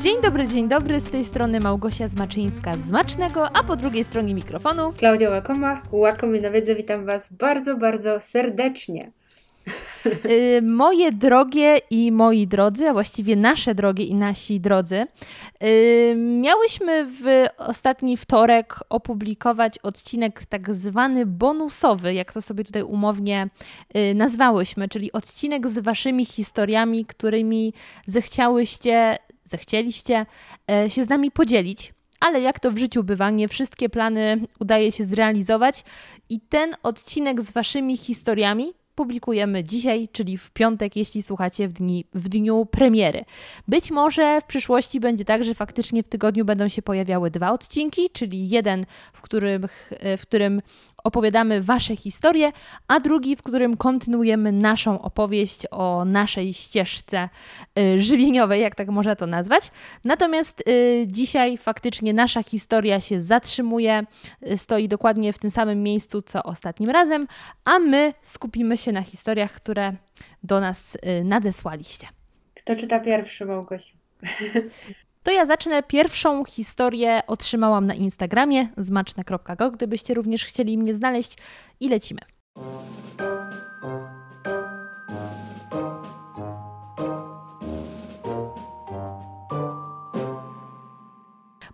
Dzień dobry, dzień dobry, z tej strony Małgosia Zmaczyńska z Macznego, a po drugiej stronie mikrofonu Klaudia Łakoma, Łakomy na wiedzę, witam Was bardzo, bardzo serdecznie. Y, moje drogie i moi drodzy, a właściwie nasze drogie i nasi drodzy, y, miałyśmy w ostatni wtorek opublikować odcinek tak zwany bonusowy, jak to sobie tutaj umownie y, nazwałyśmy, czyli odcinek z Waszymi historiami, którymi zechciałyście, zechcieliście się z nami podzielić ale jak to w życiu bywa, nie wszystkie plany udaje się zrealizować i ten odcinek z waszymi historiami publikujemy dzisiaj, czyli w piątek, jeśli słuchacie w, dni, w dniu premiery. Być może w przyszłości będzie tak, że faktycznie w tygodniu będą się pojawiały dwa odcinki, czyli jeden, w którym, w którym opowiadamy Wasze historie, a drugi, w którym kontynuujemy naszą opowieść o naszej ścieżce y, żywieniowej, jak tak można to nazwać. Natomiast y, dzisiaj faktycznie nasza historia się zatrzymuje, y, stoi dokładnie w tym samym miejscu co ostatnim razem, a my skupimy się na historiach, które do nas nadesłaliście. Kto czyta pierwszy, Małgosiu? To ja zacznę. Pierwszą historię otrzymałam na Instagramie zmaczne.go, gdybyście również chcieli mnie znaleźć i lecimy.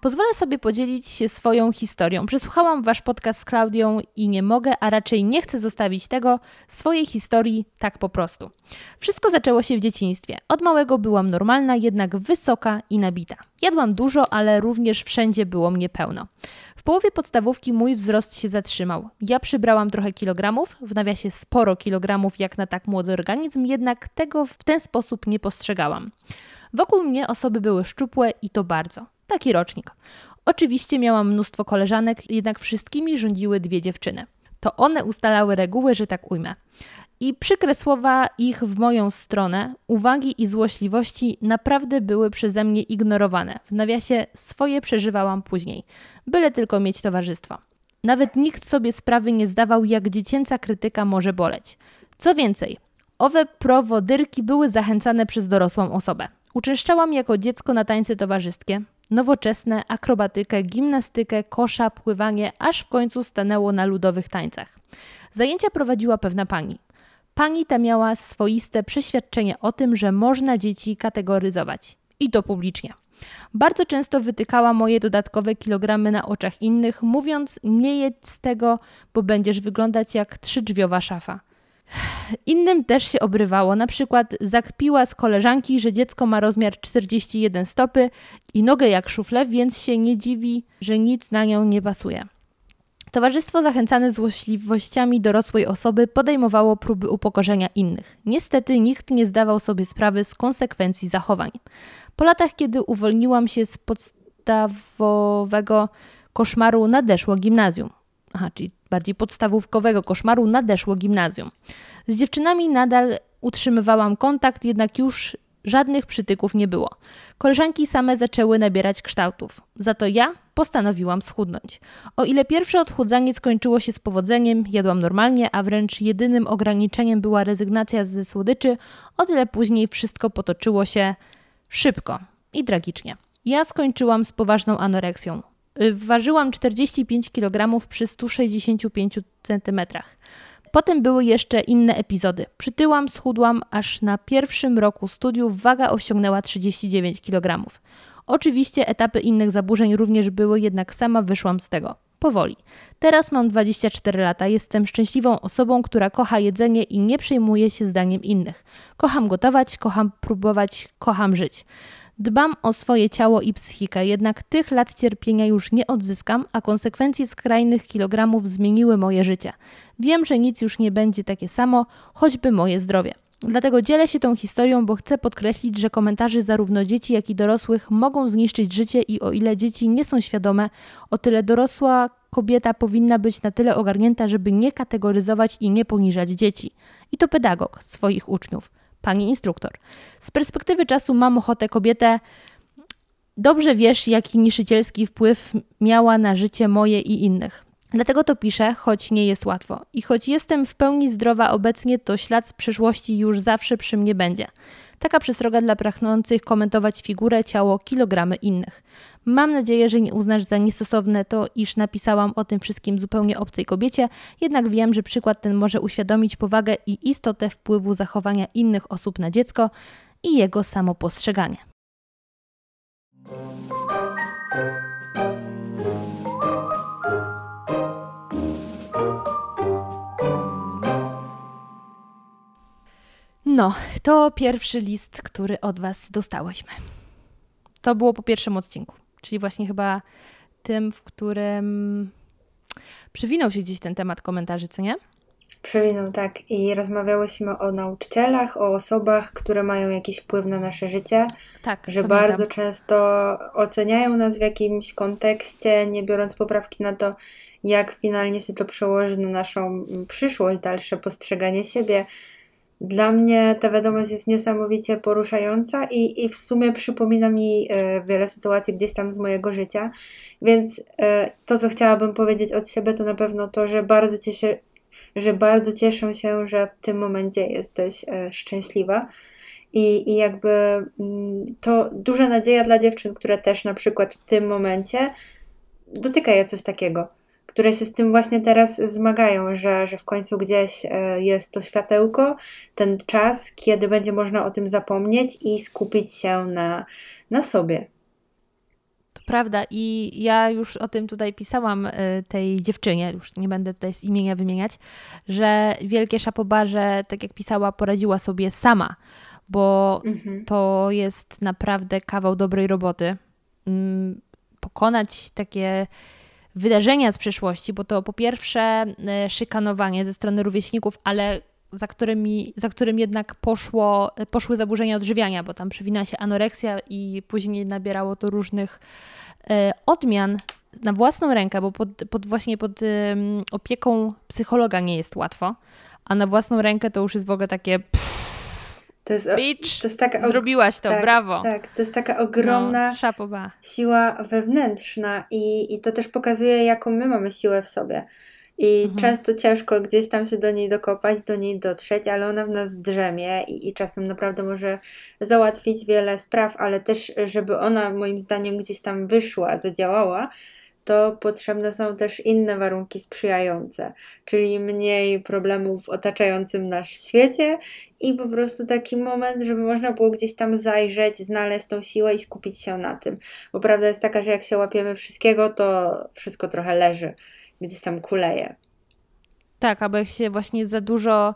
Pozwolę sobie podzielić się swoją historią. Przesłuchałam wasz podcast z Klaudią i nie mogę, a raczej nie chcę zostawić tego, swojej historii tak po prostu. Wszystko zaczęło się w dzieciństwie. Od małego byłam normalna, jednak wysoka i nabita. Jadłam dużo, ale również wszędzie było mnie pełno. W połowie podstawówki mój wzrost się zatrzymał. Ja przybrałam trochę kilogramów, w nawiasie sporo kilogramów jak na tak młody organizm, jednak tego w ten sposób nie postrzegałam. Wokół mnie osoby były szczupłe i to bardzo. Taki rocznik. Oczywiście miałam mnóstwo koleżanek, jednak wszystkimi rządziły dwie dziewczyny. To one ustalały reguły, że tak ujmę. I przykre słowa ich w moją stronę, uwagi i złośliwości naprawdę były przeze mnie ignorowane. W nawiasie swoje przeżywałam później, byle tylko mieć towarzystwo. Nawet nikt sobie sprawy nie zdawał, jak dziecięca krytyka może boleć. Co więcej, owe prowodyrki były zachęcane przez dorosłą osobę. Uczęszczałam jako dziecko na tańce towarzyskie, nowoczesne, akrobatykę, gimnastykę, kosza, pływanie, aż w końcu stanęło na ludowych tańcach. Zajęcia prowadziła pewna pani. Pani ta miała swoiste przeświadczenie o tym, że można dzieci kategoryzować. I to publicznie. Bardzo często wytykała moje dodatkowe kilogramy na oczach innych, mówiąc: Nie jedz z tego, bo będziesz wyglądać jak trzydrzwiowa szafa. Innym też się obrywało. Na przykład zakpiła z koleżanki, że dziecko ma rozmiar 41 stopy i nogę jak szuflę, więc się nie dziwi, że nic na nią nie pasuje. Towarzystwo zachęcane złośliwościami dorosłej osoby podejmowało próby upokorzenia innych. Niestety nikt nie zdawał sobie sprawy z konsekwencji zachowań. Po latach, kiedy uwolniłam się z podstawowego koszmaru, nadeszło gimnazjum. Aha, czyli bardziej podstawówkowego koszmaru nadeszło gimnazjum. Z dziewczynami nadal utrzymywałam kontakt, jednak już żadnych przytyków nie było. Koleżanki same zaczęły nabierać kształtów. Za to ja postanowiłam schudnąć. O ile pierwsze odchudzanie skończyło się z powodzeniem, jadłam normalnie, a wręcz jedynym ograniczeniem była rezygnacja ze słodyczy, o tyle później wszystko potoczyło się szybko i tragicznie. Ja skończyłam z poważną anoreksją. Ważyłam 45 kg przy 165 cm. Potem były jeszcze inne epizody. Przytyłam, schudłam, aż na pierwszym roku studiów waga osiągnęła 39 kg. Oczywiście etapy innych zaburzeń również były, jednak sama wyszłam z tego. Powoli. Teraz mam 24 lata, jestem szczęśliwą osobą, która kocha jedzenie i nie przejmuje się zdaniem innych. Kocham gotować, kocham próbować, kocham żyć. Dbam o swoje ciało i psychikę, jednak tych lat cierpienia już nie odzyskam, a konsekwencje skrajnych kilogramów zmieniły moje życie. Wiem, że nic już nie będzie takie samo, choćby moje zdrowie. Dlatego dzielę się tą historią, bo chcę podkreślić, że komentarze zarówno dzieci, jak i dorosłych mogą zniszczyć życie i o ile dzieci nie są świadome, o tyle dorosła kobieta powinna być na tyle ogarnięta, żeby nie kategoryzować i nie poniżać dzieci. I to pedagog swoich uczniów pani instruktor. Z perspektywy czasu mam ochotę kobietę. Dobrze wiesz, jaki niszczycielski wpływ miała na życie moje i innych. Dlatego to piszę, choć nie jest łatwo. I choć jestem w pełni zdrowa obecnie, to ślad z przeszłości już zawsze przy mnie będzie. Taka przestroga dla pragnących komentować figurę, ciało, kilogramy innych. Mam nadzieję, że nie uznasz za niestosowne to, iż napisałam o tym wszystkim zupełnie obcej kobiecie, jednak wiem, że przykład ten może uświadomić powagę i istotę wpływu zachowania innych osób na dziecko i jego samopostrzeganie. No, to pierwszy list, który od Was dostałyśmy. To było po pierwszym odcinku, czyli właśnie chyba tym, w którym przywinął się gdzieś ten temat komentarzy, co nie? Przewinął, tak. I rozmawiałyśmy o nauczycielach, o osobach, które mają jakiś wpływ na nasze życie. Tak. Że pamiętam. bardzo często oceniają nas w jakimś kontekście, nie biorąc poprawki na to, jak finalnie się to przełoży na naszą przyszłość, dalsze postrzeganie siebie, dla mnie ta wiadomość jest niesamowicie poruszająca i, i w sumie przypomina mi e, wiele sytuacji gdzieś tam z mojego życia. Więc e, to, co chciałabym powiedzieć od siebie, to na pewno to, że bardzo cieszę, że bardzo cieszę się, że w tym momencie jesteś e, szczęśliwa. I, I jakby mm, to duża nadzieja dla dziewczyn, które też na przykład w tym momencie dotykają coś takiego które się z tym właśnie teraz zmagają, że, że w końcu gdzieś e, jest to światełko, ten czas, kiedy będzie można o tym zapomnieć i skupić się na, na sobie. To prawda i ja już o tym tutaj pisałam e, tej dziewczynie, już nie będę tutaj z imienia wymieniać, że wielkie szapobarze, tak jak pisała, poradziła sobie sama, bo mhm. to jest naprawdę kawał dobrej roboty. Mm, pokonać takie wydarzenia z przeszłości, bo to po pierwsze e, szykanowanie ze strony rówieśników, ale za, którymi, za którym jednak poszło, poszły zaburzenia odżywiania, bo tam przewinęła się anoreksja i później nabierało to różnych e, odmian na własną rękę, bo pod, pod właśnie pod opieką psychologa nie jest łatwo, a na własną rękę to już jest w ogóle takie pff, to jest, Bitch, to jest taka, zrobiłaś to, tak, brawo. Tak, to jest taka ogromna no, siła wewnętrzna i, i to też pokazuje, jaką my mamy siłę w sobie. I mhm. często ciężko gdzieś tam się do niej dokopać, do niej dotrzeć, ale ona w nas drzemie i, i czasem naprawdę może załatwić wiele spraw, ale też, żeby ona moim zdaniem gdzieś tam wyszła, zadziałała, to potrzebne są też inne warunki sprzyjające, czyli mniej problemów w otaczającym nas świecie i po prostu taki moment, żeby można było gdzieś tam zajrzeć, znaleźć tą siłę i skupić się na tym. Bo prawda jest taka, że jak się łapiemy wszystkiego, to wszystko trochę leży, gdzieś tam kuleje. Tak, albo jak się właśnie za dużo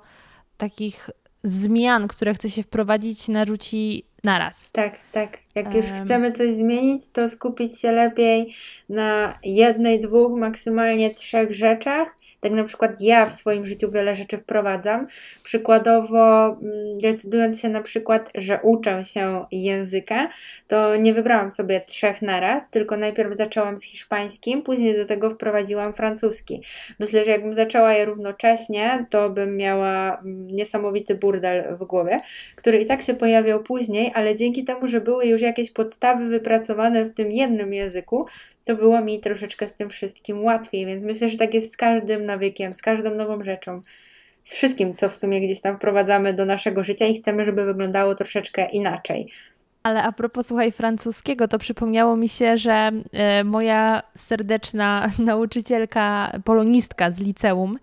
takich zmian, które chce się wprowadzić, narzuci naraz. Tak, tak. Jak już um. chcemy coś zmienić, to skupić się lepiej na jednej, dwóch, maksymalnie trzech rzeczach tak na przykład ja w swoim życiu wiele rzeczy wprowadzam. Przykładowo, mm, decydując się na przykład, że uczę się języka, to nie wybrałam sobie trzech naraz, tylko najpierw zaczęłam z hiszpańskim, później do tego wprowadziłam francuski. Myślę, że jakbym zaczęła je równocześnie, to bym miała mm, niesamowity burdel w głowie, który i tak się pojawiał później, ale dzięki temu, że były już jakieś podstawy wypracowane w tym jednym języku, to było mi troszeczkę z tym wszystkim łatwiej, więc myślę, że tak jest z każdym nawykiem, z każdą nową rzeczą, z wszystkim, co w sumie gdzieś tam wprowadzamy do naszego życia i chcemy, żeby wyglądało troszeczkę inaczej. Ale a propos, słuchaj, francuskiego, to przypomniało mi się, że y, moja serdeczna nauczycielka, polonistka z liceum,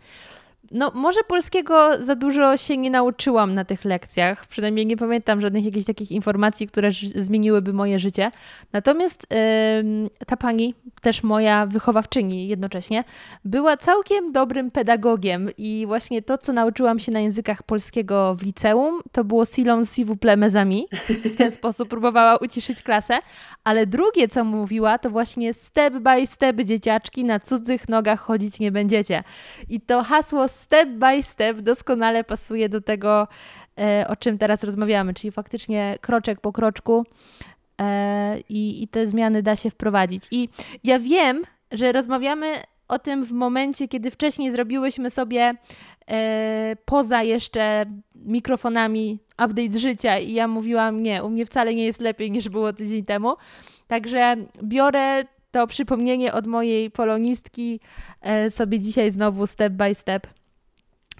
no, może polskiego za dużo się nie nauczyłam na tych lekcjach. Przynajmniej nie pamiętam żadnych jakichś takich informacji, które zmieniłyby moje życie. Natomiast yy, ta pani, też moja wychowawczyni jednocześnie, była całkiem dobrym pedagogiem i właśnie to, co nauczyłam się na językach polskiego w liceum, to było silence s'il vous plaît mes amis. W ten sposób próbowała uciszyć klasę. Ale drugie, co mówiła, to właśnie step by step dzieciaczki, na cudzych nogach chodzić nie będziecie. I to hasło step by step doskonale pasuje do tego, e, o czym teraz rozmawiamy, czyli faktycznie kroczek po kroczku e, i, i te zmiany da się wprowadzić. I ja wiem, że rozmawiamy o tym w momencie, kiedy wcześniej zrobiłyśmy sobie e, poza jeszcze mikrofonami update życia i ja mówiłam, nie, u mnie wcale nie jest lepiej niż było tydzień temu. Także biorę to przypomnienie od mojej polonistki sobie dzisiaj znowu step by step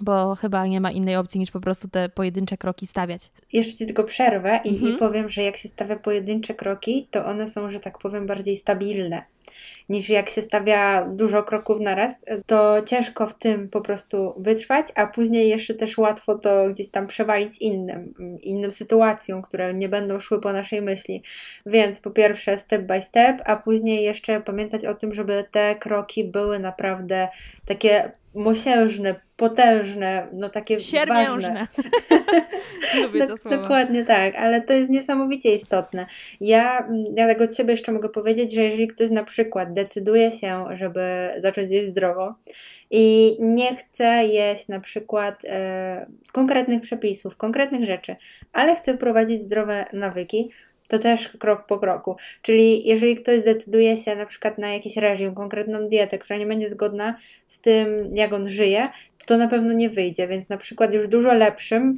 bo chyba nie ma innej opcji niż po prostu te pojedyncze kroki stawiać. Jeszcze Ci tylko przerwę i, mhm. i powiem, że jak się stawia pojedyncze kroki, to one są, że tak powiem, bardziej stabilne niż jak się stawia dużo kroków na raz, to ciężko w tym po prostu wytrwać, a później jeszcze też łatwo to gdzieś tam przewalić innym, innym sytuacjom, które nie będą szły po naszej myśli. Więc po pierwsze step by step, a później jeszcze pamiętać o tym, żeby te kroki były naprawdę takie mosiężne, potężne, no takie ważne. Lubię to słowo. Dokładnie tak, ale to jest niesamowicie istotne. Ja, ja tego od siebie jeszcze mogę powiedzieć, że jeżeli ktoś na przykład decyduje się, żeby zacząć jeść zdrowo i nie chce jeść na przykład e, konkretnych przepisów, konkretnych rzeczy, ale chce wprowadzić zdrowe nawyki, to też krok po kroku. Czyli jeżeli ktoś zdecyduje się na przykład na jakiś reżim, konkretną dietę, która nie będzie zgodna z tym, jak on żyje, to to na pewno nie wyjdzie. Więc na przykład już dużo lepszym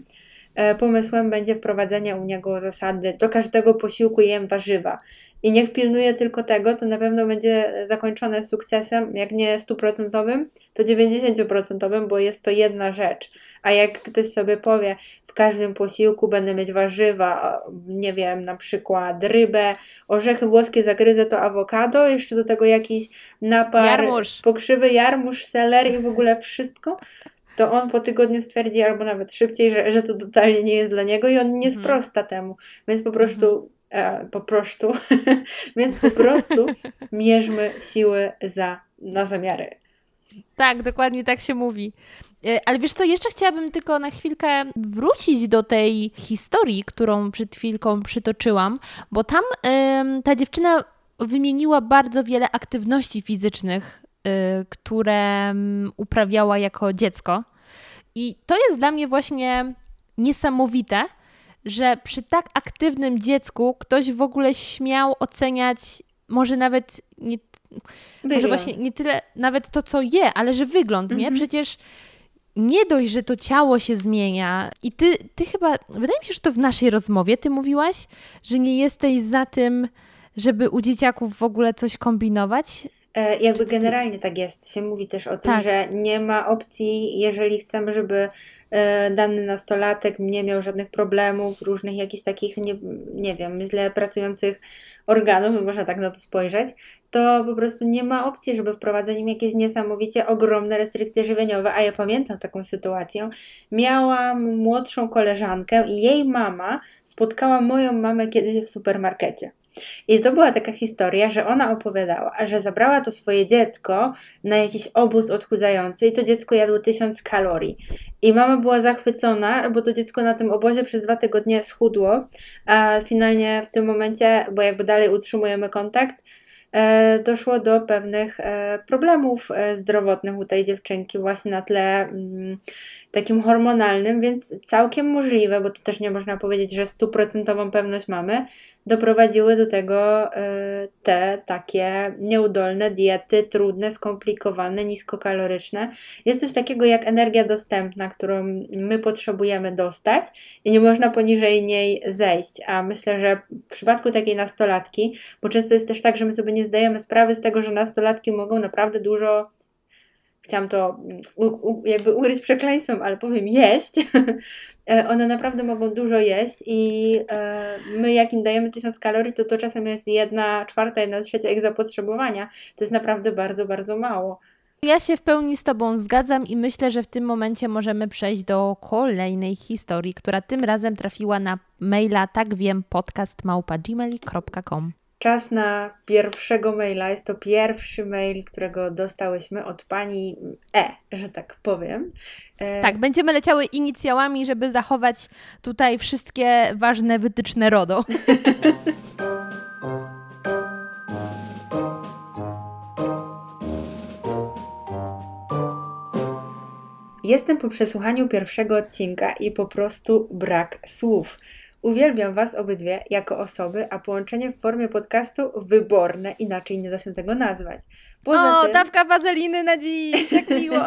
e, pomysłem będzie wprowadzenie u niego zasady do każdego posiłku jem warzywa i niech pilnuje tylko tego, to na pewno będzie zakończone sukcesem, jak nie stuprocentowym, to 90%, bo jest to jedna rzecz. A jak ktoś sobie powie, w każdym posiłku będę mieć warzywa, nie wiem, na przykład rybę, orzechy włoskie zagryzę to awokado, jeszcze do tego jakiś napar, jarmuż. pokrzywy, jarmuż, seler i w ogóle wszystko, to on po tygodniu stwierdzi, albo nawet szybciej, że, że to totalnie nie jest dla niego i on nie mhm. sprosta temu. Więc po prostu mhm po prostu, więc po prostu mierzmy siły za, na zamiary. Tak, dokładnie tak się mówi. E, ale wiesz co, jeszcze chciałabym tylko na chwilkę wrócić do tej historii, którą przed chwilką przytoczyłam, bo tam ta dziewczyna wymieniła bardzo wiele aktywności fizycznych, y, które uprawiała jako dziecko. I to jest dla mnie właśnie niesamowite, że przy tak aktywnym dziecku ktoś w ogóle śmiał oceniać może nawet nie, może właśnie nie tyle nawet to, co je, ale że wygląd, nie? Mhm. Przecież nie dość, że to ciało się zmienia i ty, ty chyba, wydaje mi się, że to w naszej rozmowie ty mówiłaś, że nie jesteś za tym, żeby u dzieciaków w ogóle coś kombinować, E, jakby generalnie tak jest, się mówi też o tym, tak. że nie ma opcji, jeżeli chcemy, żeby dany nastolatek nie miał żadnych problemów, różnych jakichś takich, nie, nie wiem, źle pracujących organów, można tak na to spojrzeć, to po prostu nie ma opcji, żeby wprowadzać im jakieś niesamowicie ogromne restrykcje żywieniowe, a ja pamiętam taką sytuację. Miałam młodszą koleżankę i jej mama spotkała moją mamę kiedyś w supermarkecie. I to była taka historia, że ona opowiadała, że zabrała to swoje dziecko na jakiś obóz odchudzający i to dziecko jadło tysiąc kalorii. I mama była zachwycona, bo to dziecko na tym obozie przez dwa tygodnie schudło, a finalnie w tym momencie, bo jakby dalej utrzymujemy kontakt, e, doszło do pewnych e, problemów e, zdrowotnych u tej dziewczynki właśnie na tle mm, takim hormonalnym, więc całkiem możliwe, bo to też nie można powiedzieć, że stuprocentową pewność mamy, doprowadziły do tego e, te takie nieudolne diety, trudne, skomplikowane, niskokaloryczne. Jest coś takiego jak energia dostępna, którą my potrzebujemy dostać i nie można poniżej niej zejść. A myślę, że w przypadku takiej nastolatki, bo często jest też tak, że my sobie nie zdajemy sprawy z tego, że nastolatki mogą naprawdę dużo chciałam to u, u, jakby ugryźć przekleństwem, ale powiem jeść. E, one naprawdę mogą dużo jeść i e, my jak im dajemy tysiąc kalorii, to to czasem jest jedna czwarta, jedna trzecia ich zapotrzebowania. To jest naprawdę bardzo, bardzo mało. Ja się w pełni z Tobą zgadzam i myślę, że w tym momencie możemy przejść do kolejnej historii, która tym razem trafiła na maila tak wiem podcastmałpa.gmail.com. Czas na pierwszego maila. Jest to pierwszy mail, którego dostałyśmy od pani E, że tak powiem. E... Tak, będziemy leciały inicjałami, żeby zachować tutaj wszystkie ważne wytyczne RODO. Jestem po przesłuchaniu pierwszego odcinka i po prostu brak słów. Uwielbiam Was obydwie jako osoby, a połączenie w formie podcastu wyborne, inaczej nie da się tego nazwać. Poza o, tym, dawka wazeliny na dziś, jak miło.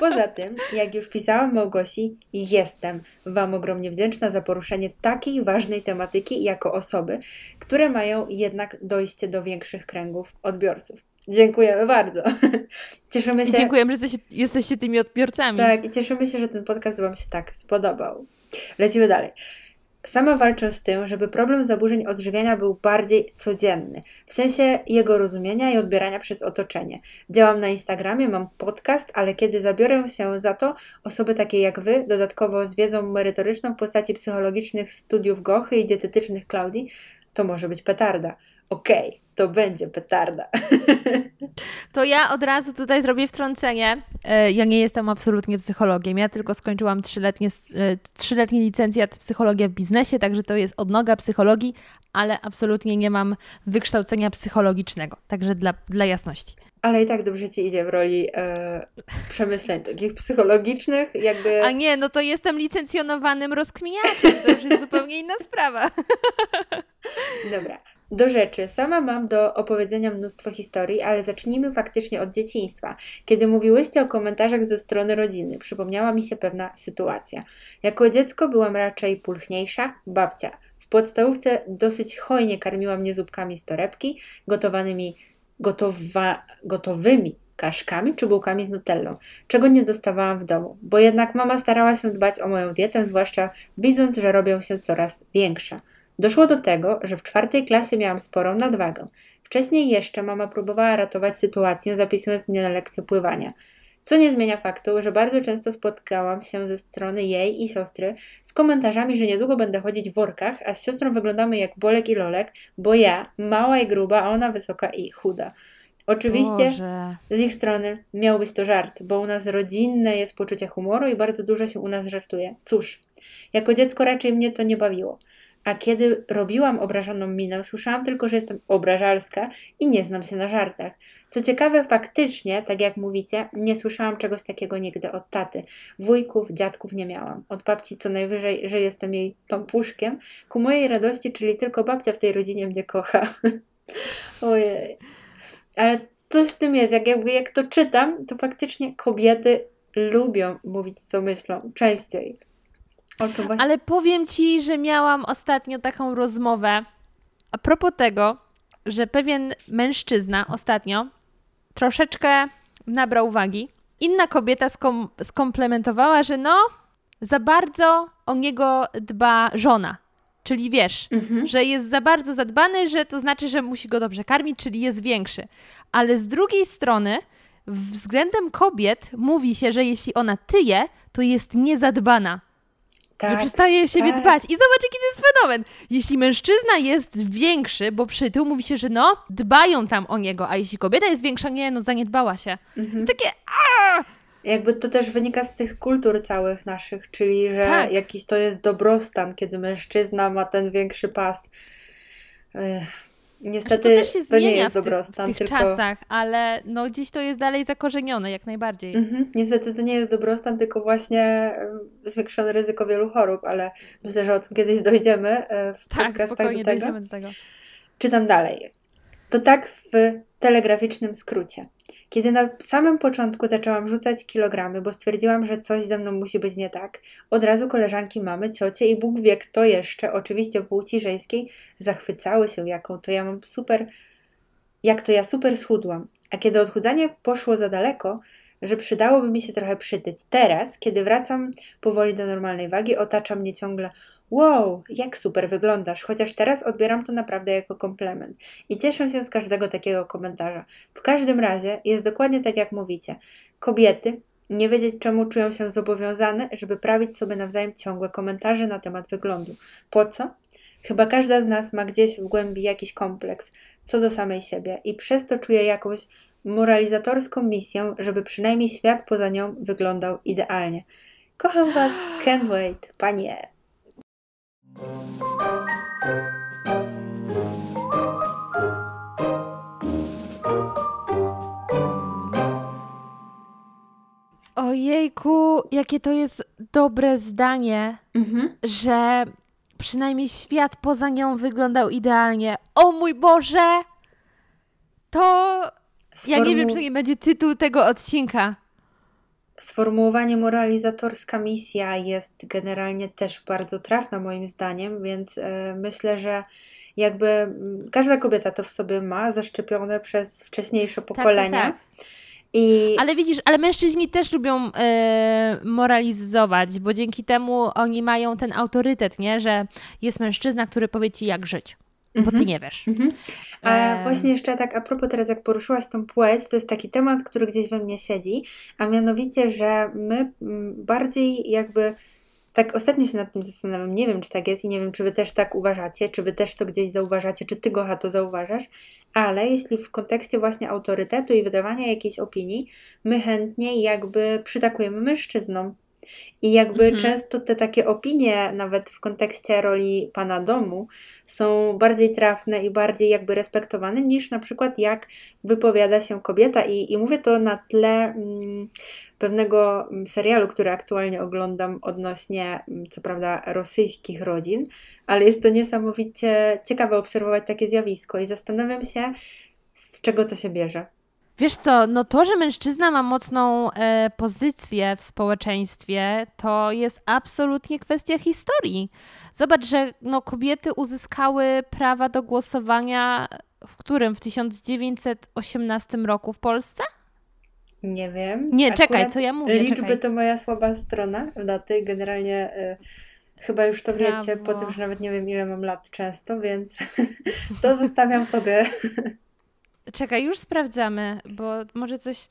Poza tym, jak już pisałam Małgosi, jestem Wam ogromnie wdzięczna za poruszenie takiej ważnej tematyki jako osoby, które mają jednak dojście do większych kręgów odbiorców. Dziękujemy bardzo. Cieszymy się. Dziękujemy, że jesteście, jesteście tymi odbiorcami. Tak, i cieszymy się, że ten podcast Wam się tak spodobał. Lecimy dalej. Sama walczę z tym, żeby problem zaburzeń odżywiania był bardziej codzienny, w sensie jego rozumienia i odbierania przez otoczenie. Działam na Instagramie, mam podcast, ale kiedy zabiorę się za to, osoby takie jak Wy, dodatkowo z wiedzą merytoryczną w postaci psychologicznych studiów Gochy i dietetycznych Klaudii, to może być petarda. Okej, okay to będzie petarda. To ja od razu tutaj zrobię wtrącenie. E, ja nie jestem absolutnie psychologiem. Ja tylko skończyłam trzyletnie, e, trzyletni licencjat psychologia w biznesie, także to jest odnoga psychologii, ale absolutnie nie mam wykształcenia psychologicznego. Także dla, dla jasności. Ale i tak dobrze ci idzie w roli e, przemyśleń takich psychologicznych, jakby. A nie, no to jestem licencjonowanym rozkminiaczem, to już jest zupełnie inna sprawa. Dobra. Do rzeczy, sama mam do opowiedzenia mnóstwo historii, ale zacznijmy faktycznie od dzieciństwa. Kiedy mówiłyście o komentarzach ze strony rodziny, przypomniała mi się pewna sytuacja. Jako dziecko byłam raczej pulchniejsza, babcia. W podstałówce dosyć hojnie karmiła mnie zupkami z torebki, gotowanymi, gotowa, gotowymi kaszkami czy bułkami z nutellą, czego nie dostawałam w domu, bo jednak mama starała się dbać o moją dietę, zwłaszcza widząc, że robią się coraz większa. Doszło do tego, że w czwartej klasie miałam sporą nadwagę. Wcześniej jeszcze mama próbowała ratować sytuację, zapisując mnie na lekcję pływania. Co nie zmienia faktu, że bardzo często spotkałam się ze strony jej i siostry z komentarzami, że niedługo będę chodzić w workach, a z siostrą wyglądamy jak Bolek i Lolek, bo ja, mała i gruba, a ona wysoka i chuda. Oczywiście Boże. z ich strony miał być to żart, bo u nas rodzinne jest poczucie humoru i bardzo dużo się u nas żartuje. Cóż, jako dziecko raczej mnie to nie bawiło. A kiedy robiłam obrażoną minę, słyszałam tylko, że jestem obrażalska i nie znam się na żartach. Co ciekawe, faktycznie, tak jak mówicie, nie słyszałam czegoś takiego nigdy od taty. Wujków, dziadków nie miałam. Od babci co najwyżej, że jestem jej pampuszkiem. Ku mojej radości, czyli tylko babcia w tej rodzinie mnie kocha. Ojej. Ale coś w tym jest. Jak, jakby, jak to czytam, to faktycznie kobiety lubią mówić, co myślą. Częściej. Ale powiem ci, że miałam ostatnio taką rozmowę a propos tego, że pewien mężczyzna ostatnio troszeczkę nabrał uwagi. Inna kobieta skom skomplementowała, że no, za bardzo o niego dba żona. Czyli wiesz, mhm. że jest za bardzo zadbany, że to znaczy, że musi go dobrze karmić, czyli jest większy. Ale z drugiej strony, względem kobiet mówi się, że jeśli ona tyje, to jest niezadbana tak, że przestaje siebie tak. dbać. I zobacz, jaki to jest fenomen. Jeśli mężczyzna jest większy, bo przytył, mówi się, że no, dbają tam o niego, a jeśli kobieta jest większa, nie, no zaniedbała się. Mhm. Jest takie aaa! Jakby to też wynika z tych kultur całych naszych, czyli że tak. jakiś to jest dobrostan, kiedy mężczyzna ma ten większy pas. Ech Niestety to, też się to nie jest dobrostan. W tych, w tych tylko... czasach, ale no gdzieś to jest dalej zakorzenione, jak najbardziej. Mhm. Niestety to nie jest dobrostan, tylko właśnie zwiększone ryzyko wielu chorób, ale myślę, że o tym kiedyś dojdziemy e, w tak, spokojnie do tego. dojdziemy do tego. Czytam dalej. To tak w telegraficznym skrócie. Kiedy na samym początku zaczęłam rzucać kilogramy, bo stwierdziłam, że coś ze mną musi być nie tak, od razu koleżanki mamy, ciocie i Bóg wie kto jeszcze, oczywiście płci żeńskiej, zachwycały się, jaką to ja mam super, jak to ja super schudłam. A kiedy odchudzanie poszło za daleko, że przydałoby mi się trochę przytyć. Teraz, kiedy wracam powoli do normalnej wagi, otacza mnie ciągle Wow, jak super wyglądasz, chociaż teraz odbieram to naprawdę jako komplement i cieszę się z każdego takiego komentarza. W każdym razie jest dokładnie tak jak mówicie. Kobiety nie wiedzieć czemu czują się zobowiązane, żeby prawić sobie nawzajem ciągłe komentarze na temat wyglądu. Po co? Chyba każda z nas ma gdzieś w głębi jakiś kompleks co do samej siebie i przez to czuje jakąś moralizatorską misję, żeby przynajmniej świat poza nią wyglądał idealnie. Kocham Was, can't wait, panie. Ojejku, jakie to jest dobre zdanie, mhm. że przynajmniej świat poza nią wyglądał idealnie. O mój Boże! To. Ja nie wiem, czy nie będzie tytuł tego odcinka. Sformułowanie moralizatorska misja jest generalnie też bardzo trafna moim zdaniem, więc e, myślę, że jakby każda kobieta to w sobie ma, zaszczepione przez wcześniejsze pokolenia. Tak, tak, tak. I... Ale widzisz, ale mężczyźni też lubią e, moralizować, bo dzięki temu oni mają ten autorytet, nie? że jest mężczyzna, który powie ci, jak żyć. Bo ty mhm. nie wiesz. Mhm. A właśnie jeszcze tak a propos teraz, jak poruszyłaś tą płeć, to jest taki temat, który gdzieś we mnie siedzi, a mianowicie, że my bardziej jakby tak ostatnio się nad tym zastanawiam. Nie wiem, czy tak jest i nie wiem, czy wy też tak uważacie, czy wy też to gdzieś zauważacie, czy ty Gocha to zauważasz, ale jeśli w kontekście właśnie autorytetu i wydawania jakiejś opinii, my chętnie jakby przytakujemy mężczyznom. I jakby mhm. często te takie opinie, nawet w kontekście roli pana domu, są bardziej trafne i bardziej jakby respektowane niż na przykład jak wypowiada się kobieta. I, i mówię to na tle mm, pewnego mm, serialu, który aktualnie oglądam odnośnie, mm, co prawda, rosyjskich rodzin, ale jest to niesamowicie ciekawe obserwować takie zjawisko i zastanawiam się, z czego to się bierze. Wiesz co, no to, że mężczyzna ma mocną e, pozycję w społeczeństwie, to jest absolutnie kwestia historii. Zobacz, że no, kobiety uzyskały prawa do głosowania w którym? W 1918 roku w Polsce? Nie wiem. Nie, Akurat czekaj, co ja mówię. Liczby czekaj. to moja słaba strona, daty. Generalnie y, chyba już to Brawo. wiecie, po tym, że nawet nie wiem ile mam lat często, więc to zostawiam tobie. Czekaj, już sprawdzamy, bo może coś.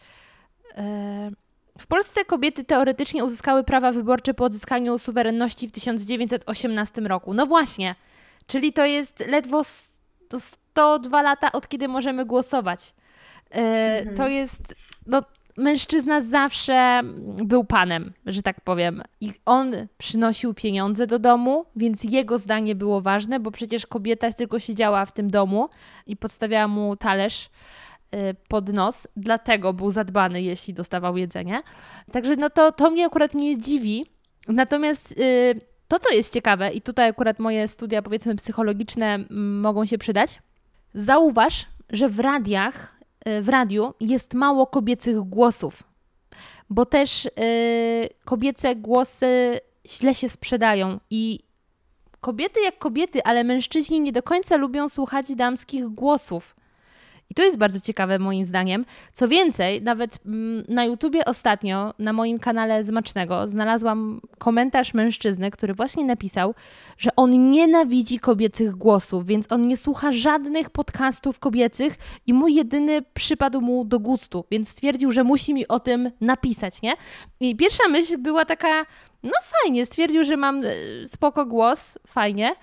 E, w Polsce kobiety teoretycznie uzyskały prawa wyborcze po odzyskaniu suwerenności w 1918 roku. No właśnie, czyli to jest ledwo 102 lata od kiedy możemy głosować. E, mhm. To jest. No, mężczyzna zawsze był panem, że tak powiem. I on przynosił pieniądze do domu, więc jego zdanie było ważne, bo przecież kobieta tylko siedziała w tym domu i podstawiała mu talerz y, pod nos, dlatego był zadbany, jeśli dostawał jedzenie. Także no to, to mnie akurat nie dziwi. Natomiast yy, to, co jest ciekawe, i tutaj akurat moje studia, powiedzmy, psychologiczne mogą się przydać, zauważ, że w radiach w radiu jest mało kobiecych głosów, bo też yy, kobiece głosy źle się sprzedają i kobiety jak kobiety, ale mężczyźni nie do końca lubią słuchać damskich głosów. I to jest bardzo ciekawe moim zdaniem. Co więcej, nawet mm, na YouTubie ostatnio, na moim kanale Zmacznego, znalazłam komentarz mężczyzny, który właśnie napisał, że on nienawidzi kobiecych głosów, więc on nie słucha żadnych podcastów kobiecych i mój jedyny przypadł mu do gustu, więc stwierdził, że musi mi o tym napisać, nie? I pierwsza myśl była taka, no fajnie, stwierdził, że mam e, spoko głos, fajnie,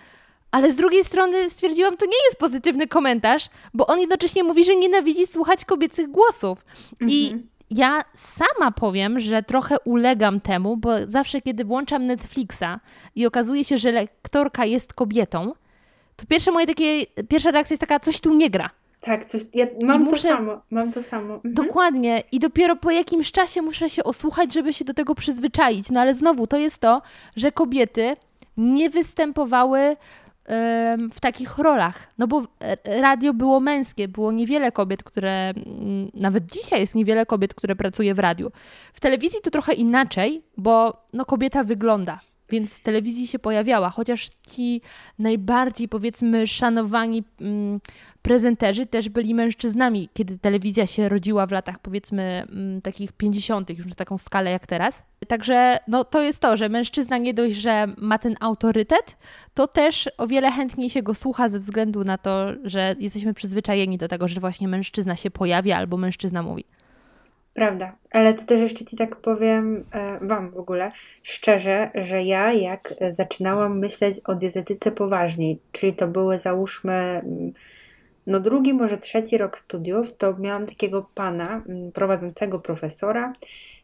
ale z drugiej strony stwierdziłam, to nie jest pozytywny komentarz, bo on jednocześnie mówi, że nienawidzi słuchać kobiecych głosów. Mhm. I ja sama powiem, że trochę ulegam temu, bo zawsze kiedy włączam Netflixa i okazuje się, że lektorka jest kobietą, to pierwsze moje takie, pierwsza reakcja jest taka, coś tu nie gra. Tak, coś, ja mam muszę, to samo, mam to samo. Mhm. Dokładnie. I dopiero po jakimś czasie muszę się osłuchać, żeby się do tego przyzwyczaić. No ale znowu, to jest to, że kobiety nie występowały w takich rolach. No bo radio było męskie, było niewiele kobiet, które, mm, nawet dzisiaj jest niewiele kobiet, które pracuje w radiu. W telewizji to trochę inaczej, bo no, kobieta wygląda, więc w telewizji się pojawiała, chociaż ci najbardziej powiedzmy szanowani mm, prezenterzy też byli mężczyznami, kiedy telewizja się rodziła w latach powiedzmy mm, takich 50., już na taką skalę jak teraz. Także no, to jest to, że mężczyzna nie dość, że ma ten autorytet, to też o wiele chętniej się go słucha ze względu na to, że jesteśmy przyzwyczajeni do tego, że właśnie mężczyzna się pojawia albo mężczyzna mówi. Prawda, ale to też jeszcze Ci tak powiem, e, Wam w ogóle, szczerze, że ja jak zaczynałam myśleć o dietetyce poważniej, czyli to były załóżmy mm, no drugi, może trzeci rok studiów, to miałam takiego pana, mm, prowadzącego profesora,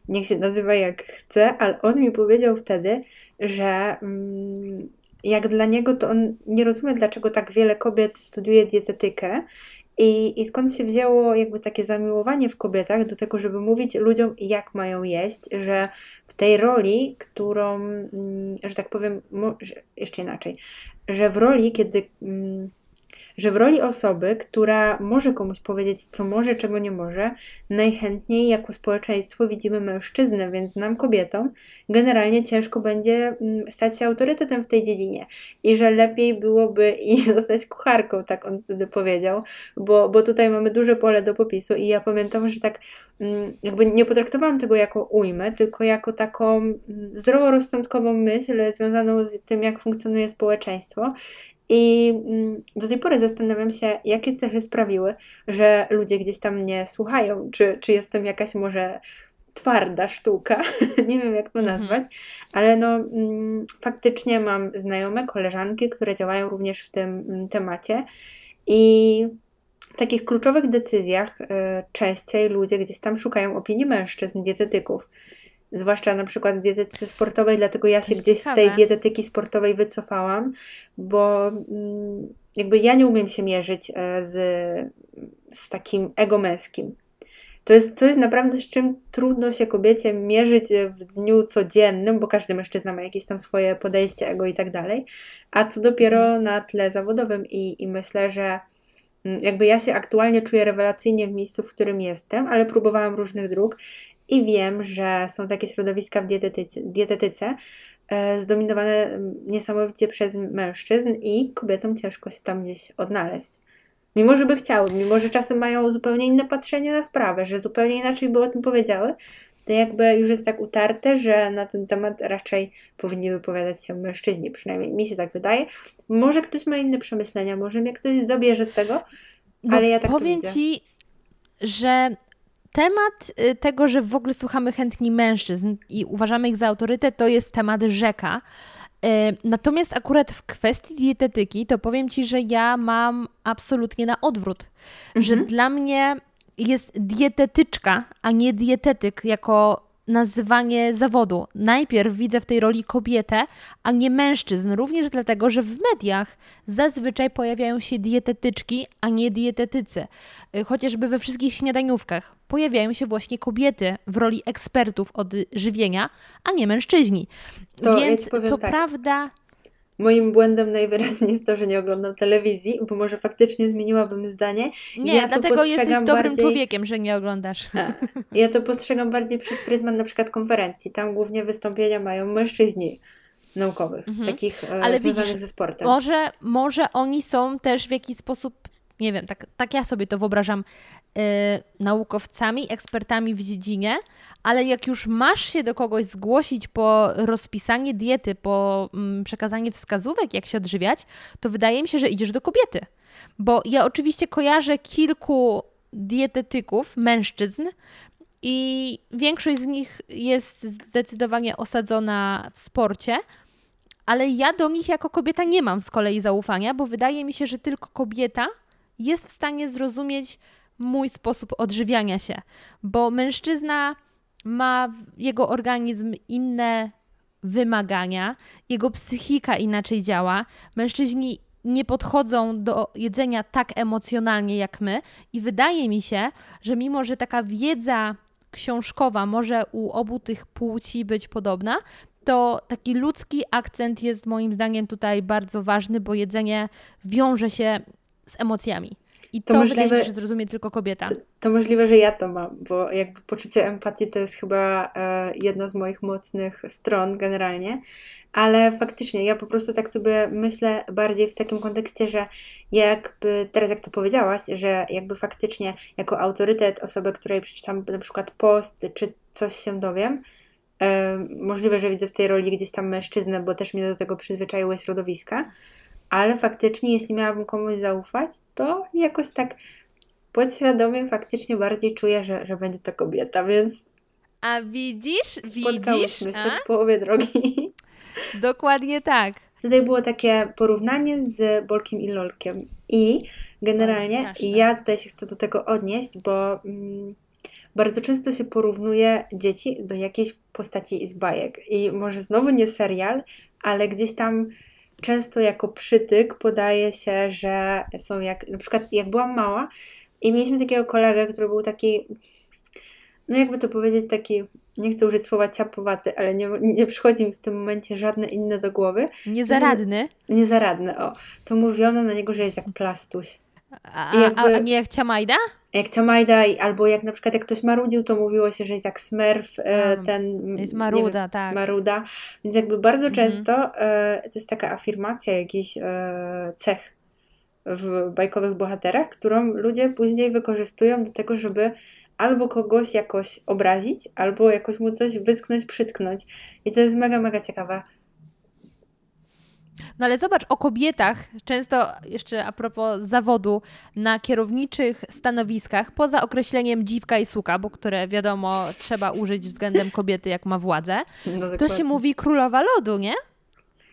niech się nazywa jak chce, ale on mi powiedział wtedy, że mm, jak dla niego to on nie rozumie, dlaczego tak wiele kobiet studiuje dietetykę i, I skąd się wzięło jakby takie zamiłowanie w kobietach do tego, żeby mówić ludziom, jak mają jeść, że w tej roli, którą, mm, że tak powiem, jeszcze inaczej, że w roli, kiedy. Że w roli osoby, która może komuś powiedzieć, co może, czego nie może, najchętniej jako społeczeństwo widzimy mężczyznę, więc nam, kobietom, generalnie ciężko będzie mm, stać się autorytetem w tej dziedzinie. I że lepiej byłoby i zostać kucharką, tak on wtedy powiedział, bo, bo tutaj mamy duże pole do popisu. I ja pamiętam, że tak mm, jakby nie potraktowałam tego jako ujmę, tylko jako taką mm, zdroworozsądkową myśl związaną z tym, jak funkcjonuje społeczeństwo i mm, do tej pory zastanawiam się, jakie cechy sprawiły, że ludzie gdzieś tam mnie słuchają. Czy, czy jestem jakaś może twarda sztuka, nie wiem jak to mhm. nazwać, ale no mm, faktycznie mam znajome koleżanki, które działają również w tym mm, temacie i w takich kluczowych decyzjach y, częściej ludzie gdzieś tam szukają opinii mężczyzn, dietetyków zwłaszcza na przykład w dietetyce sportowej, dlatego ja się gdzieś ciekawe. z tej dietetyki sportowej wycofałam, bo mm, jakby ja nie umiem się mierzyć e, z, z takim ego męskim. To jest coś naprawdę, z czym trudno się kobiecie mierzyć w dniu codziennym, bo każdy mężczyzna ma jakieś tam swoje podejście, ego i tak dalej, a co dopiero mhm. na tle zawodowym i, i myślę, że mm, jakby ja się aktualnie czuję rewelacyjnie w miejscu, w którym jestem, ale próbowałam różnych dróg i wiem, że są takie środowiska w dietetyce, dietetyce e, zdominowane niesamowicie przez mężczyzn i kobietom ciężko się tam gdzieś odnaleźć. Mimo, że by chciały, mimo, że czasem mają zupełnie inne patrzenie na sprawę, że zupełnie inaczej by o tym powiedziały, to jakby już jest tak utarte, że na ten temat raczej powinni wypowiadać się mężczyźni, przynajmniej mi się tak wydaje. Może ktoś ma inne przemyślenia, może mnie ktoś zabierze z tego, ale no, ja tak powiem to widzę. Ci, że temat y, tego, że w ogóle słuchamy chętni mężczyzn i uważamy ich za autorytet, to jest temat rzeka. Y, natomiast akurat w kwestii dietetyki, to powiem Ci, że ja mam absolutnie na odwrót. Mhm. Że dla mnie jest dietetyczka, a nie dietetyk jako nazywanie zawodu. Najpierw widzę w tej roli kobietę, a nie mężczyzn, również dlatego, że w mediach zazwyczaj pojawiają się dietetyczki, a nie dietetycy. Y, chociażby we wszystkich śniadaniówkach pojawiają się właśnie kobiety w roli ekspertów od żywienia, a nie mężczyźni. To Więc ja co tak. prawda Moim błędem najwyraźniej jest to, że nie oglądam telewizji, bo może faktycznie zmieniłabym zdanie. Nie, ja dlatego jesteś dobrym bardziej... człowiekiem, że nie oglądasz. A, ja to postrzegam bardziej przez pryzmat na przykład konferencji. Tam głównie wystąpienia mają mężczyźni naukowych, mhm. takich e, Ale związanych widzisz, ze sportem. Może, może oni są też w jakiś sposób, nie wiem, tak, tak ja sobie to wyobrażam, naukowcami, ekspertami w dziedzinie, ale jak już masz się do kogoś zgłosić po rozpisanie diety, po mm, przekazanie wskazówek, jak się odżywiać, to wydaje mi się, że idziesz do kobiety. Bo ja oczywiście kojarzę kilku dietetyków, mężczyzn, i większość z nich jest zdecydowanie osadzona w sporcie, ale ja do nich jako kobieta nie mam z kolei zaufania, bo wydaje mi się, że tylko kobieta jest w stanie zrozumieć mój sposób odżywiania się, bo mężczyzna ma jego organizm inne wymagania, jego psychika inaczej działa. Mężczyźni nie podchodzą do jedzenia tak emocjonalnie jak my, i wydaje mi się, że mimo, że taka wiedza książkowa może u obu tych płci być podobna, to taki ludzki akcent jest moim zdaniem tutaj bardzo ważny, bo jedzenie wiąże się z emocjami. I to, to możliwe, wydaje mi się, że zrozumie tylko kobieta. To, to, możliwe, że ja to mam, bo jakby poczucie empatii to jest chyba e, jedna z moich mocnych stron generalnie, ale faktycznie ja po prostu tak sobie myślę bardziej w takim kontekście, że jakby teraz jak to powiedziałaś, że jakby faktycznie jako autorytet osoby, której przeczytam na przykład post, czy coś się dowiem, e, możliwe, że widzę w tej roli gdzieś tam mężczyznę, bo też mnie do tego przyzwyczaiły środowiska, ale faktycznie, jeśli miałabym komuś zaufać, to jakoś tak podświadomie faktycznie bardziej czuję, że, że będzie to kobieta, więc. A widzisz? Widzisz? się a? w połowie drogi. Dokładnie tak. Tutaj było takie porównanie z Bolkiem i Lolkiem. I generalnie ja tutaj się chcę do tego odnieść, bo mm, bardzo często się porównuje dzieci do jakiejś postaci z bajek. I może znowu nie serial, ale gdzieś tam często jako przytyk podaje się, że są jak, na przykład jak byłam mała i mieliśmy takiego kolegę, który był taki, no jakby to powiedzieć, taki nie chcę użyć słowa ciapowaty, ale nie, nie przychodzi mi w tym momencie żadne inne do głowy. Niezaradny? Niezaradny, o. To mówiono na niego, że jest jak plastuś. A, jakby, a nie jak ciamajda? Jak ciamajda, albo jak na przykład jak ktoś marudził, to mówiło się, że jest jak smerf, e, ten... Jest maruda, wiem, tak. Maruda. Więc jakby bardzo mhm. często e, to jest taka afirmacja jakichś e, cech w bajkowych bohaterach, którą ludzie później wykorzystują do tego, żeby albo kogoś jakoś obrazić, albo jakoś mu coś wytknąć, przytknąć. I to jest mega, mega ciekawe. No ale zobacz, o kobietach, często jeszcze a propos zawodu, na kierowniczych stanowiskach, poza określeniem dziwka i suka, bo które wiadomo trzeba użyć względem kobiety, jak ma władzę, no, to się mówi królowa lodu, nie?